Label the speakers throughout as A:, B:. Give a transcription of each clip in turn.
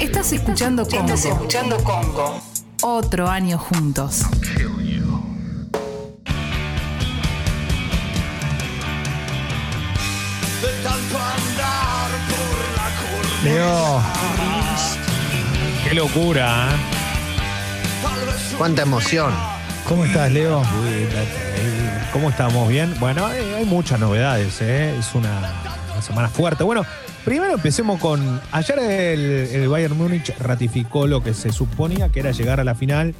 A: Estás escuchando Congo.
B: Estás escuchando Congo.
A: Otro año juntos.
C: Leo,
D: Qué locura, ¿eh?
E: Cuánta emoción.
C: ¿cómo estás, Leo?
D: ¿Cómo estamos? ¿Bien? Bueno, eh, hay muchas novedades, ¿eh? Es una, una semana fuerte. Bueno, primero empecemos con. Ayer el, Bayern Múnich ratificó lo que se suponía que era llegar a la final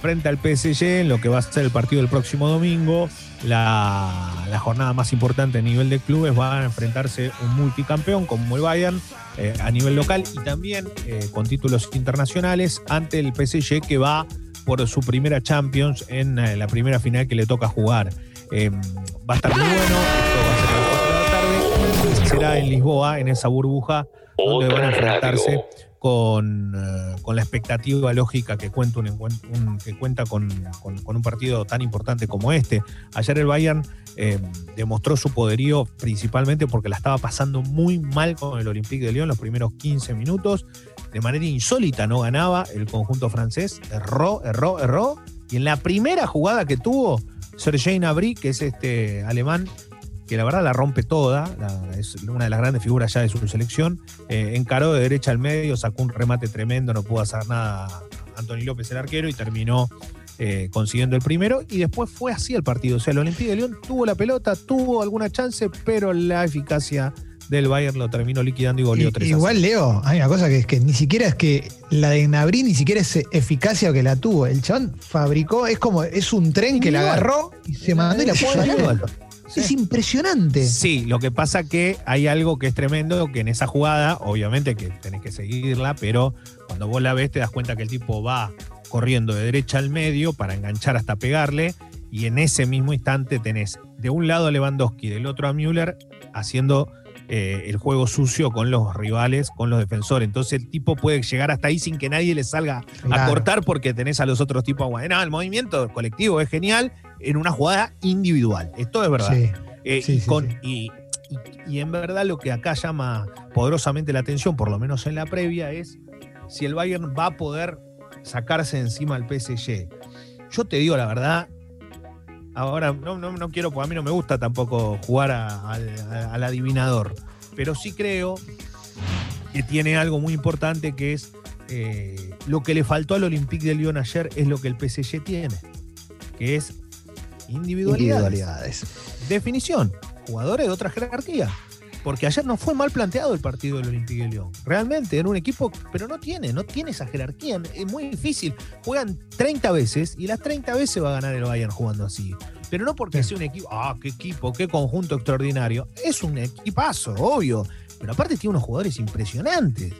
D: frente al PSG en lo que va a ser el partido del próximo domingo. La, jornada más importante a nivel de clubes va a enfrentarse un multicampeón como el Bayern eh, a nivel local y también eh, con títulos internacionales ante el PSG que va por su primera Champions en eh, la primera final que le toca jugar. Va a estar muy bueno, en Lisboa, en esa burbuja, donde van a enfrentarse con, eh, con la expectativa lógica que cuenta, un, que cuenta con, con- con un partido tan importante como este. Ayer el Bayern eh, demostró su poderío principalmente porque la estaba pasando muy mal con el Olympique de Lyon los primeros 15 minutos. De manera insólita no ganaba el conjunto francés. Erró, erró, erró. Y en la primera jugada que tuvo, Sergei Gnabry, que es este alemán que la verdad la rompe toda, la- es una de las grandes figuras ya de su selección, eh, encaró de derecha al medio, sacó un remate tremendo, no pudo hacer nada Anthony López el arquero y terminó eh, consiguiendo el primero y después fue así el partido. O sea, el Olympique de Lyon tuvo la pelota, tuvo alguna chance, pero la eficacia del Bayern lo terminó liquidando y goleó
C: I-
D: 3 a
C: igual,
D: 0.
C: Leo, hay una cosa que es que ni siquiera es que la de Gnabry ni siquiera es eficacia que la tuvo. El chabón fabricó, es como, es un tren que la agarró y se mandó y la puso Es impresionante.
D: Sí, lo que pasa que hay algo que es tremendo, que en esa jugada, obviamente que tenés que seguirla, pero cuando vos la ves te das cuenta que el tipo va corriendo de derecha al medio para enganchar hasta pegarle, y en ese mismo instante tenés de un lado a Lewandowski, del otro a Müller, haciendo eh, el juego sucio con los rivales, con los defensores. Entonces el tipo puede llegar hasta ahí sin que nadie le salga a cortar porque tenés a los otros tipos aguante. No, el movimiento colectivo es genial en una jugada individual. Esto es verdad.
C: Sí.
D: Eh,
C: Sí,
D: y,
C: sí,
D: con-
C: sí.
D: y- y- y en verdad lo que acá llama poderosamente la atención, por lo menos en la previa, es si el Bayern va a poder sacarse encima al PSG. Yo te digo la verdad, ahora no, no, no quiero, porque a mí no me gusta tampoco jugar a- al, a- al adivinador, pero sí creo que tiene algo muy importante que es eh, lo que le faltó al Olympique de Lyon ayer es lo que el PSG tiene, que es individualidades
E: Individualidades.
D: definición, jugadores de otra jerarquía. Porque ayer no fue mal planteado el partido del Olympique de Lyon. Realmente era un equipo, pero no tiene, no tiene esa jerarquía. Es muy difícil. Juegan 30 veces y las 30 veces va a ganar el Bayern jugando así. Pero no porque sea un equipo, ah, qué equipo, qué conjunto extraordinario. Es un equipazo, obvio. Pero aparte tiene unos jugadores impresionantes.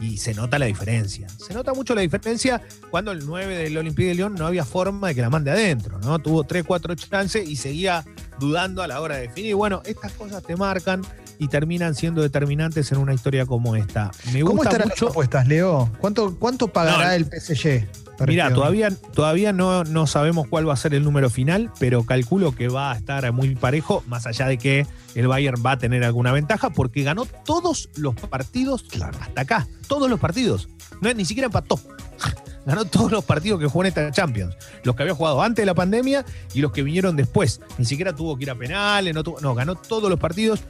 D: Y se nota la diferencia. Se nota mucho la diferencia cuando el 9 del Olympique de Lyon no había forma de que la mande adentro, ¿no? Tuvo 3, 4 chances y seguía dudando a la hora de definir. Bueno, estas cosas te marcan y terminan siendo determinantes en una historia como esta. Me
C: ¿Cómo estarán las apuestas, Leo? ¿Cuánto, cuánto pagará
D: No,
C: el PSG?
D: Mira, todavía, todavía no, no sabemos cuál va a ser el número final, pero calculo que va a estar muy parejo, más allá de que el Bayern va a tener alguna ventaja, porque ganó todos los partidos hasta acá. Todos los partidos. No, ni siquiera empató. Ganó todos los partidos que jugó en esta Champions. Los que había jugado antes de la pandemia y los que vinieron después. Ni siquiera tuvo que ir a penales, no, tuvo- no ganó todos los partidos.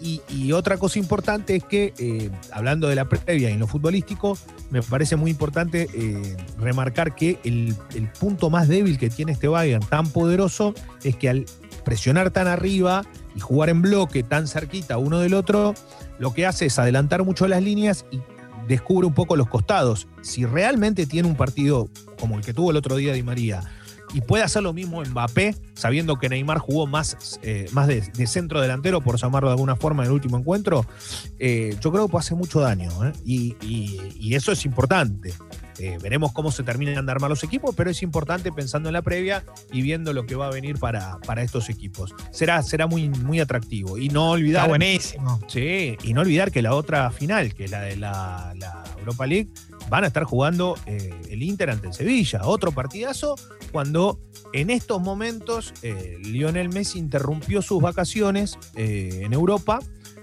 D: Y, otra cosa importante es que, eh, hablando de la previa y en lo futbolístico, me parece muy importante eh, remarcar que el, el punto más débil que tiene este Bayern tan poderoso es que al presionar tan arriba y jugar en bloque tan cerquita uno del otro, lo que hace es adelantar mucho las líneas y descubre un poco los costados. Si realmente tiene un partido como el que tuvo el otro día Di María y puede hacer lo mismo Mbappé, sabiendo que Neymar jugó más, eh, más de, de centro delantero, por llamarlo de alguna forma, en el último encuentro, eh, yo creo que puede hacer mucho daño. ¿eh? Y, y- y eso es importante. Veremos cómo se terminan de armar los equipos, pero es importante pensando en la previa y viendo lo que va a venir para, para estos equipos. Será, será muy, muy atractivo. Y no olvidar.
C: Está buenísimo.
D: Sí, y no olvidar que la otra final, que es la de la, la Europa League, van a estar jugando eh, el Inter ante el Sevilla. Otro partidazo cuando en estos momentos eh, Lionel Messi interrumpió sus vacaciones eh, en Europa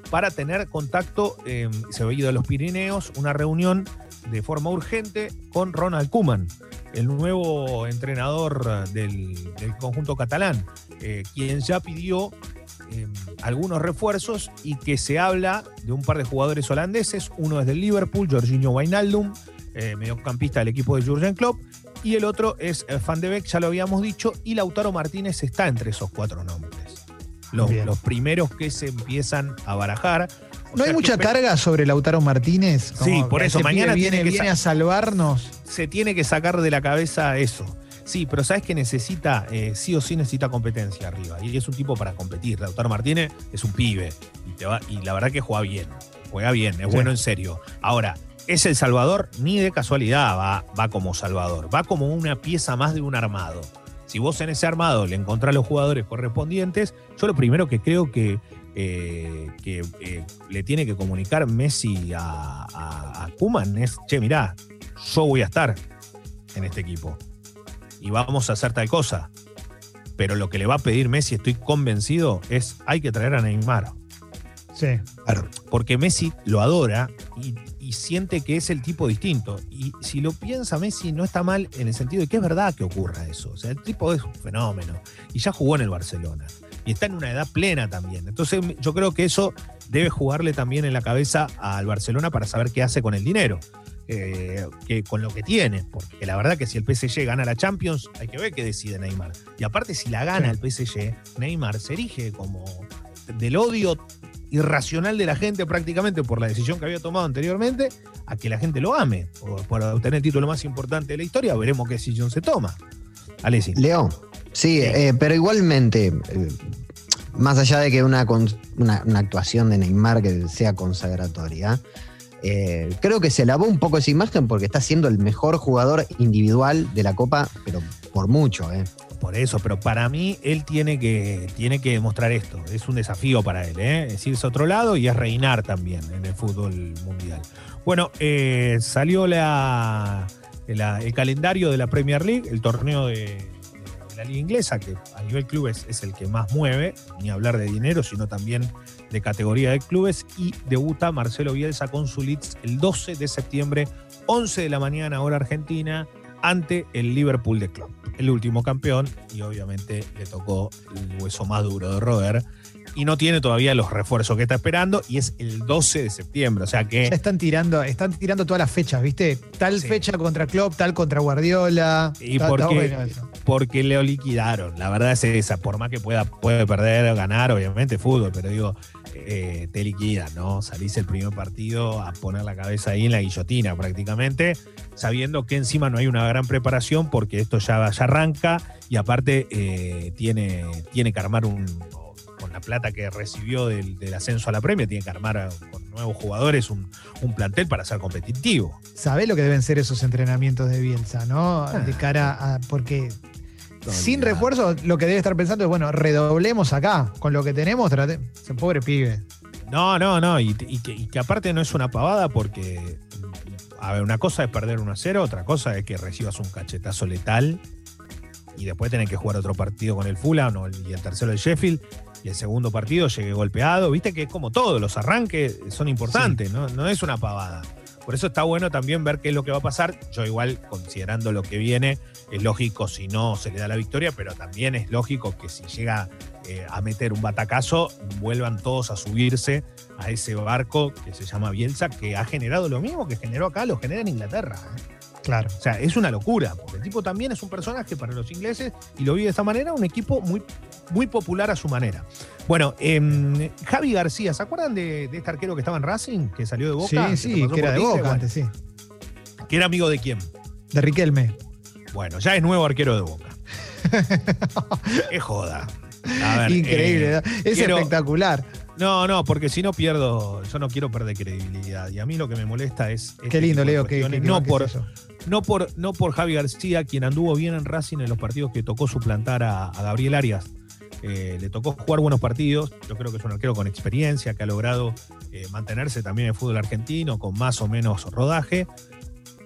D: para tener contacto, eh, se ha ido a los Pirineos, una reunión de forma urgente con Ronald Koeman, el nuevo entrenador del, conjunto catalán, quien ya pidió eh, algunos refuerzos y que se habla de un par de jugadores holandeses. Uno es del Liverpool, Jorginho Wijnaldum, eh, mediocampista del equipo de Jurgen Klopp. Y el otro es eh, Van de Beek, ya lo habíamos dicho, y Lautaro Martínez está entre esos cuatro nombres. Los, los primeros que se empiezan a barajar. O
C: ¿No hay mucha carga sobre Lautaro Martínez?
D: Sí, por eso, mañana
C: viene,
D: que
C: viene a salvarnos.
D: se tiene que sacar de la cabeza eso. Sí, pero sabes que necesita, eh, sí o sí necesita competencia arriba. Y es un tipo para competir. Lautaro Martínez es un pibe. Y, te va, y la verdad que juega bien. Juega bien, es
C: Sí.
D: bueno en serio. Ahora, es el Salvador, ni de casualidad va, va como Salvador. Va como una pieza más de un armado. Si vos en ese armado le encontrás los jugadores correspondientes, yo lo primero que creo que, eh, que eh, le tiene que comunicar Messi a, a, a Koeman es, che, mirá, yo voy a estar en este equipo. Y vamos a hacer tal cosa. Pero lo que le va a pedir Messi, estoy convencido, es hay que traer a Neymar.
C: Sí.
D: Porque Messi lo adora y, y siente que es el tipo distinto. Y si lo piensa Messi, no está mal en el sentido de que es verdad que ocurra eso. O sea, el tipo es un fenómeno. Y ya jugó en el Barcelona. Y está en una edad plena también. Entonces yo creo que eso debe jugarle también en la cabeza al Barcelona para saber qué hace con el dinero. eh, que con lo que tiene, porque la verdad que si el PSG gana la Champions, hay que ver qué decide Neymar. Y aparte, si la gana el PSG, Neymar se erige como del odio irracional de la gente prácticamente por la decisión que había tomado anteriormente a que la gente lo ame por, por obtener el título más importante de la historia. Veremos qué decisión se toma. Alessi.
E: León. Sí, eh, pero igualmente, eh, más allá de que una, una, una actuación de Neymar que sea consagratoria, eh, creo que se lavó un poco esa imagen porque está siendo el mejor jugador individual de la Copa, pero por mucho. Eh.
D: Por eso, pero para mí él tiene que, tiene que demostrar esto. Es un desafío para él, ¿eh? es irse a otro lado y es reinar también en el fútbol mundial. Bueno, eh, salió la, el calendario de la Premier League, el torneo de, la liga inglesa, que a nivel clubes es el que más mueve, ni hablar de dinero, sino también de categoría de clubes, y debuta Marcelo Bielsa con su Leeds el 12 de septiembre, 11 de la mañana, hora argentina, ante el Liverpool de Klopp, el último campeón, y obviamente le tocó el hueso más duro de roer, y no tiene todavía los refuerzos que está esperando, y es el 12 de septiembre, o sea que...
C: Ya están tirando, están tirando todas las fechas, ¿viste? Tal
D: Sí.
C: fecha contra Klopp, tal contra Guardiola.
D: ¿Y
C: Está-
D: por
C: está
D: qué?
C: bueno eso.
D: porque lo liquidaron. La verdad es esa, por más que pueda puede perder o ganar, obviamente, fútbol, pero digo, eh, te liquidan, ¿no? Salís el primer partido a poner la cabeza ahí en la guillotina prácticamente, sabiendo que encima no hay una gran preparación porque esto ya, ya arranca y aparte eh, tiene, tiene que armar un... Con la plata que recibió del, del ascenso a la premia, tiene que armar con nuevos jugadores un, un plantel para ser competitivo.
C: Sabés lo que deben ser esos entrenamientos de Bielsa, ¿no? De cara a. Porque sin
D: Olvidate.
C: refuerzo, lo que debe estar pensando es, bueno, redoblemos acá. Con lo que tenemos, trate. Pobre pibe.
D: No, no, no, y, y que, y que aparte no es una pavada porque, a ver, una cosa es perder 1 a 0, otra cosa es que recibas un cachetazo letal y después tener que jugar otro partido con el Fulham y el tercero el Sheffield y el segundo partido llegue golpeado. Viste que es como todo, los arranques son importantes, ¿no? no es una pavada. Por eso está bueno también ver qué es lo que va a pasar. Yo igual, considerando lo que viene, es lógico si no se le da la victoria, pero también es lógico que si llega eh, a meter un batacazo, vuelvan todos a subirse a ese barco que se llama Bielsa, que ha generado lo mismo que generó acá, lo genera en Inglaterra. ¿eh?
C: Claro.
D: O sea, es una locura, porque el tipo también es un personaje para los ingleses y lo vive de esta manera, un equipo muy, muy popular a su manera. Bueno, em, Javi García, ¿se acuerdan de, de este arquero que estaba en Racing, que salió de Boca?
C: Sí, sí, que era de? Boca
D: Bueno,
C: antes, sí.
D: Que era amigo de quién?
C: De Riquelme.
D: Bueno, ya es nuevo arquero de Boca. es joda. A ver,
C: Increíble,
D: eh,
C: es
D: quiero-
C: espectacular.
D: No, no, porque si no pierdo, yo no quiero perder credibilidad. Y a mí lo que me molesta es. este
C: Qué lindo, Leo, que,
D: no, por,
C: es eso.
D: no, por, no por Javi García, quien anduvo bien en Racing en los partidos que tocó suplantar a, a Gabriel Arias. Eh, le tocó jugar buenos partidos. Yo creo que es un arquero con experiencia, que ha logrado eh, mantenerse también en el fútbol argentino con más o menos rodaje.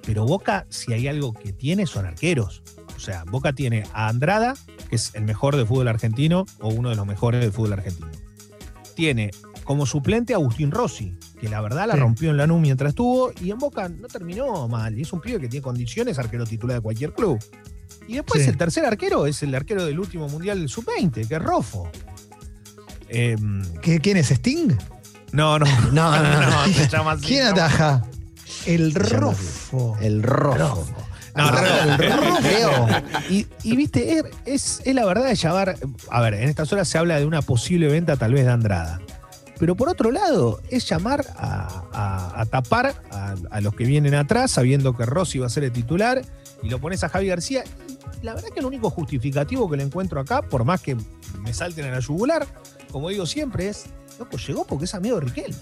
D: Pero Boca, si hay algo que tiene, son arqueros. O sea, Boca tiene a Andrada, que es el mejor del fútbol argentino, o uno de los mejores del fútbol argentino. Tiene como suplente Agustín Rossi, que la verdad la
C: Sí.
D: rompió en la NU mientras estuvo y en Boca no terminó mal. Y es un pibe que tiene condiciones, arquero titular de cualquier club. Y después
C: Sí.
D: el tercer arquero es el arquero del último Mundial Sub-20, que es Rofo. Em,
C: ¿Qué- ¿Quién es Sting?
D: no, no,
E: No, no, no.
D: se llama así,
C: ¿Quién ataja? El Rofo.
E: El rojo.
D: No, no, no.
E: El rojo.
D: Y, y, viste, es, es, es la verdad de llamar. A ver, en estas horas se habla de una posible venta tal vez de Andrada. Pero por otro lado, es llamar a, a- a tapar a, a los que vienen atrás, sabiendo que Rossi va a ser el titular, y lo pones a Javi García. La verdad que el único justificativo que le encuentro acá, por más que me salten en la yugular, como digo siempre, es, loco, llegó porque es amigo de Riquelme.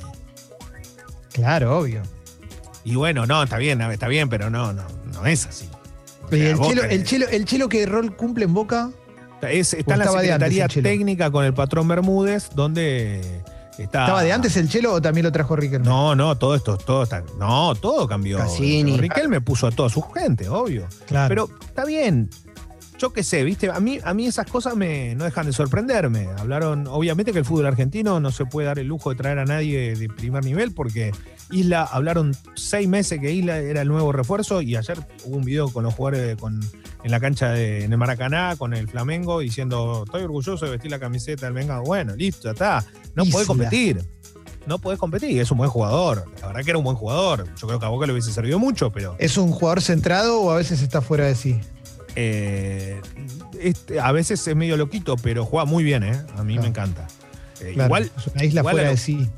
C: Claro, obvio.
D: Y bueno, no, está bien, está bien, pero no, no, no es así. O
C: Y
D: sea,
C: el, chelo, el, chelo, el chelo que rol cumple en Boca.
D: Es- está en la Secretaría? Técnica con el patrón Bermúdez, donde está.
C: ¿Estaba de antes el chelo o también lo trajo Riquelme?
D: No, no, todo esto, todo está. No, todo cambió.
E: Cassini.
D: Riquelme puso a toda su gente, obvio.
C: Claro.
D: Pero está bien. Yo qué sé, viste, a mí, a mí esas cosas me, no dejan de sorprenderme. Hablaron, obviamente que el fútbol argentino no se puede dar el lujo de traer a nadie de primer nivel porque Isla, hablaron seis meses que Isla era el nuevo refuerzo y ayer hubo un video con los jugadores con, en la cancha de, en el Maracaná con el Flamengo diciendo estoy orgulloso de vestir la camiseta del Venga. Bueno, listo, ya está. No
C: Isla.
D: podés competir. No podés competir, es un buen jugador. La verdad que era un buen jugador. Yo creo que a Boca le hubiese servido mucho, pero
C: ¿Es un jugador centrado o a veces está fuera de sí?
D: Eh, este, a veces es medio loquito, pero juega muy bien, ¿eh? A mí
C: Claro.
D: me encanta. Eh,
C: Claro,
D: Igual,
C: es una isla
D: igual
C: fuera
D: lo-
C: de sí.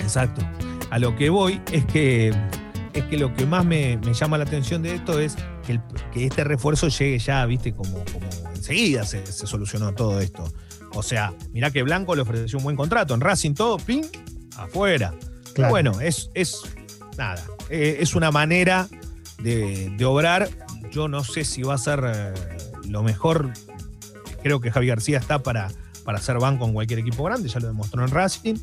D: exacto. A lo que voy es que, es que lo que más me, me llama la atención de esto es que, el- que este refuerzo llegue ya, viste, como, como enseguida se, se solucionó todo esto. O sea, mirá que Blanco le ofreció un buen contrato. En Racing todo, ping, afuera.
C: Claro.
D: bueno, es, es nada, eh, es una manera de, de obrar. Yo no sé si va a ser eh, lo mejor. Creo que Javi García está para, para hacer banco en cualquier equipo grande, ya lo demostró en Racing.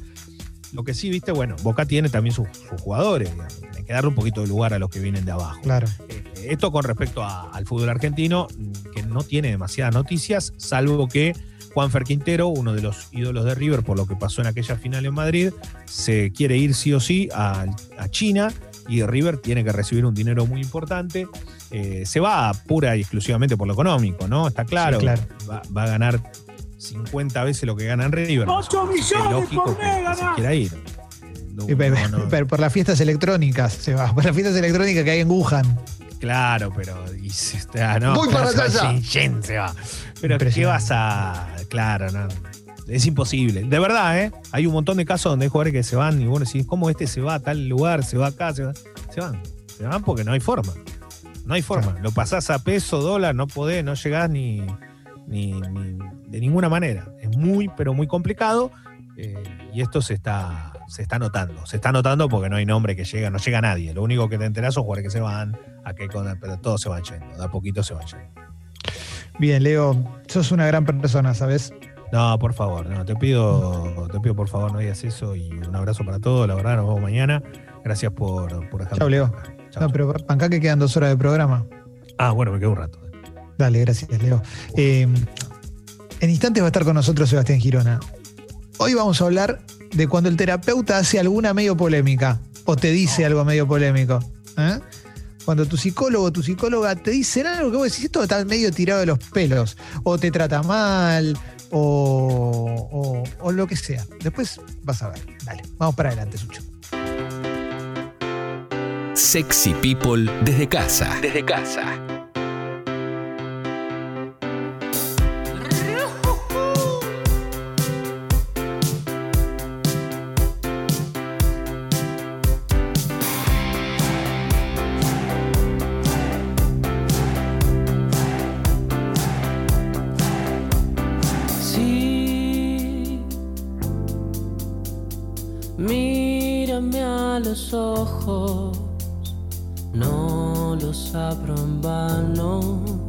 D: Lo que sí, viste, bueno, Boca tiene también sus, sus jugadores. digamos. Hay que darle un poquito de lugar a los que vienen de abajo.
C: Claro.
D: Eh, Esto con respecto a- al fútbol argentino, que no tiene demasiadas noticias, salvo que Juanfer Quintero, uno de los ídolos de River por lo que pasó en aquella final en Madrid, se quiere ir sí o sí a, a China y River tiene que recibir un dinero muy importante. Eh, se va pura y exclusivamente por lo económico, ¿no? Está claro.
C: Sí, claro.
D: Va, va a ganar 50 veces lo que gana en River.
B: ¡Ocho
D: Es
B: millones
D: lógico
B: por
D: que,
B: mes
D: que se
B: ganás!
D: quiera ir. No,
C: Y pe-
D: no, no.
C: pero por las fiestas electrónicas se va. Por las fiestas electrónicas que hay en Wuhan.
D: Claro, pero. Y se está, no,
E: Voy para allá.
D: se va. Pero ¿qué vas a.? Claro, no. Es imposible. De verdad, ¿eh? Hay un montón de casos donde hay jugadores que se van y bueno, decís, ¿cómo este se va a tal lugar? Se va acá, se va. Se van. Se van porque no hay forma. No hay forma.
C: Claro.
D: Lo pasás a peso, dólar, no podés, no llegás ni, ni, ni- de ninguna manera. Es muy, pero muy complicado. eh, y esto se está, se está notando. Se está notando porque no hay nombre que llega, no llega nadie. Lo único que te enterás son jugadores que se van, a que con, pero todos se van yendo. De a poquito se van yendo.
C: Bien, Leo, sos una gran persona, ¿sabes?
D: No, por favor, no, te pido, te pido por favor no digas eso y un abrazo para todos, la verdad, nos vemos mañana. Gracias por, por dejarme.
C: Chau, Leo.
D: Chau,
C: No, pero acá que quedan dos horas de programa.
D: Ah, bueno, me quedo un rato.
C: Dale, gracias, Leo. Eh, en instantes va a estar con nosotros Sebastián Girona. Hoy vamos a hablar de cuando el terapeuta hace alguna medio polémica o te dice algo medio polémico. ¿eh? Cuando tu psicólogo o tu psicóloga te dicen algo que vos decís, esto está medio tirado de los pelos, o te trata mal, o, o- o lo que sea. Después vas a ver. Dale, vamos para adelante, Sucho.
F: Sexy People desde casa. Desde casa.
G: Mírame a los ojos, no los abro en vano.